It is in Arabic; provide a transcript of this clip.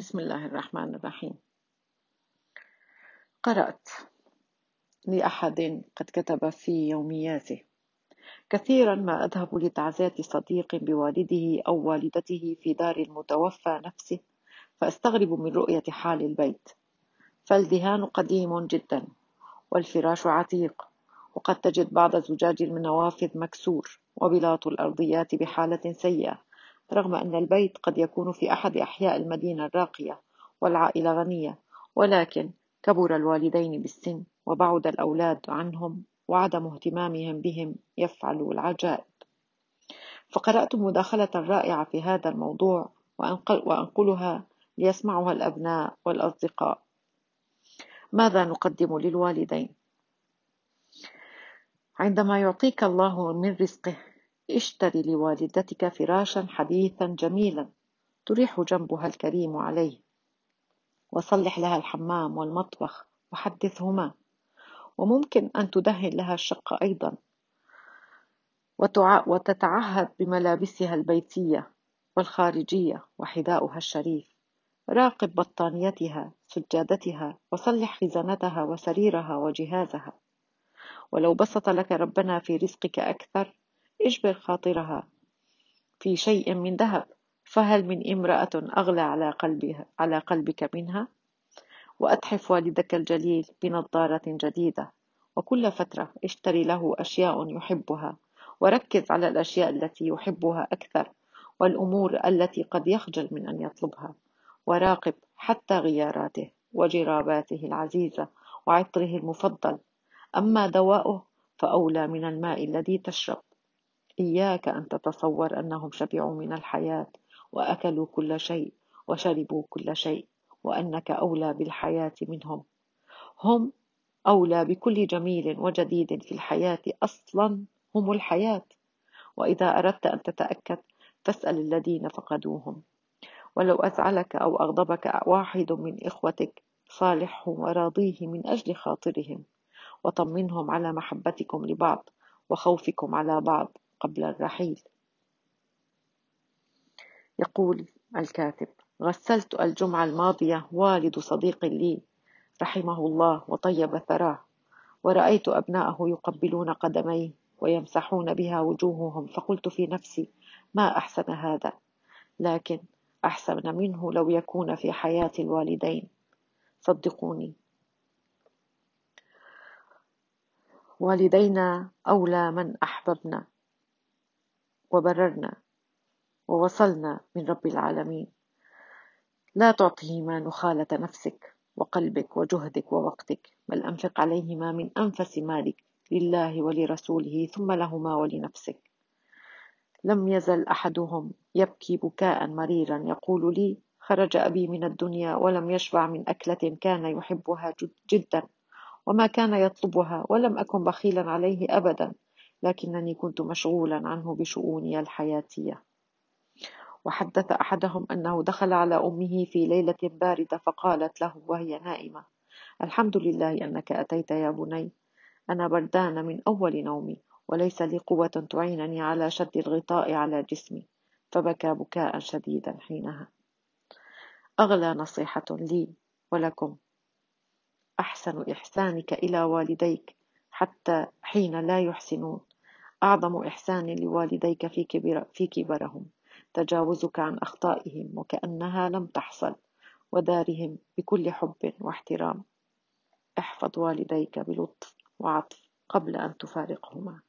بسم الله الرحمن الرحيم. قرأت لأحد قد كتب في يومياته. كثيرا ما أذهب لتعزية صديق بوالده أو والدته في دار المتوفى نفسه فأستغرب من رؤية حال البيت. فالدهان قديم جدا والفراش عتيق وقد تجد بعض زجاج النوافذ مكسور وبلاط الأرضيات بحالة سيئة. رغم أن البيت قد يكون في أحد أحياء المدينة الراقية والعائلة غنية ولكن كبر الوالدين بالسن وبعد الأولاد عنهم وعدم اهتمامهم بهم يفعل العجائب. فقرأت مداخلة رائعة في هذا الموضوع وأنقلها ليسمعها الأبناء والأصدقاء. ماذا نقدم للوالدين؟ عندما يعطيك الله من رزقه اشتر لوالدتك فراشا حديثا جميلا تريح جنبها الكريم عليه. وصلح لها الحمام والمطبخ وحدثهما. وممكن أن تدهن لها الشقة أيضا. وتتعهد بملابسها البيتية والخارجية وحذاؤها الشريف. راقب بطانيتها سجادتها وصلح خزانتها وسريرها وجهازها. ولو بسط لك ربنا في رزقك أكثر اجبر خاطرها في شيء من ذهب فهل من امرأة أغلى على, قلبها على قلبك منها؟ وأتحف والدك الجليل بنظارة جديدة وكل فترة اشتري له أشياء يحبها وركز على الأشياء التي يحبها أكثر والأمور التي قد يخجل من أن يطلبها وراقب حتى غياراته وجراباته العزيزة وعطره المفضل أما دواؤه فأولى من الماء الذي تشرب إياك أن تتصور أنهم شبعوا من الحياة وأكلوا كل شيء وشربوا كل شيء وأنك أولى بالحياة منهم. هم أولى بكل جميل وجديد في الحياة أصلا هم الحياة. وإذا أردت أن تتأكد فاسأل الذين فقدوهم. ولو أزعلك أو أغضبك واحد من إخوتك صالحه وراضيه من أجل خاطرهم. وطمنهم على محبتكم لبعض وخوفكم على بعض. قبل الرحيل. يقول الكاتب غسلت الجمعة الماضية والد صديق لي رحمه الله وطيب ثراه ورأيت أبناءه يقبلون قدميه ويمسحون بها وجوههم فقلت في نفسي ما أحسن هذا؟ لكن أحسن منه لو يكون في حياة الوالدين. صدقوني. والدينا أولى من أحببنا. وبررنا ووصلنا من رب العالمين. لا تعطهما نخالة نفسك وقلبك وجهدك ووقتك بل أنفق عليهما من أنفس مالك لله ولرسوله ثم لهما ولنفسك. لم يزل أحدهم يبكي بكاء مريرا يقول لي خرج أبي من الدنيا ولم يشبع من أكلة كان يحبها جدا وما كان يطلبها ولم أكن بخيلا عليه أبدا. لكنني كنت مشغولا عنه بشؤوني الحياتية. وحدث أحدهم أنه دخل على أمه في ليلة باردة فقالت له وهي نائمة الحمد لله أنك أتيت يا بني. أنا بردان من أول نومي وليس لي قوة تعينني على شد الغطاء على جسمي فبكى بكاء شديدا حينها. أغلى نصيحة لي ولكم. أحسن إحسانك إلى والديك حتى حين لا يحسنون. أعظم إحسان لوالديك في, كبر في كبرهم تجاوزك عن أخطائهم وكأنها لم تحصل ودارهم بكل حب واحترام. احفظ والديك بلطف وعطف قبل أن تفارقهما.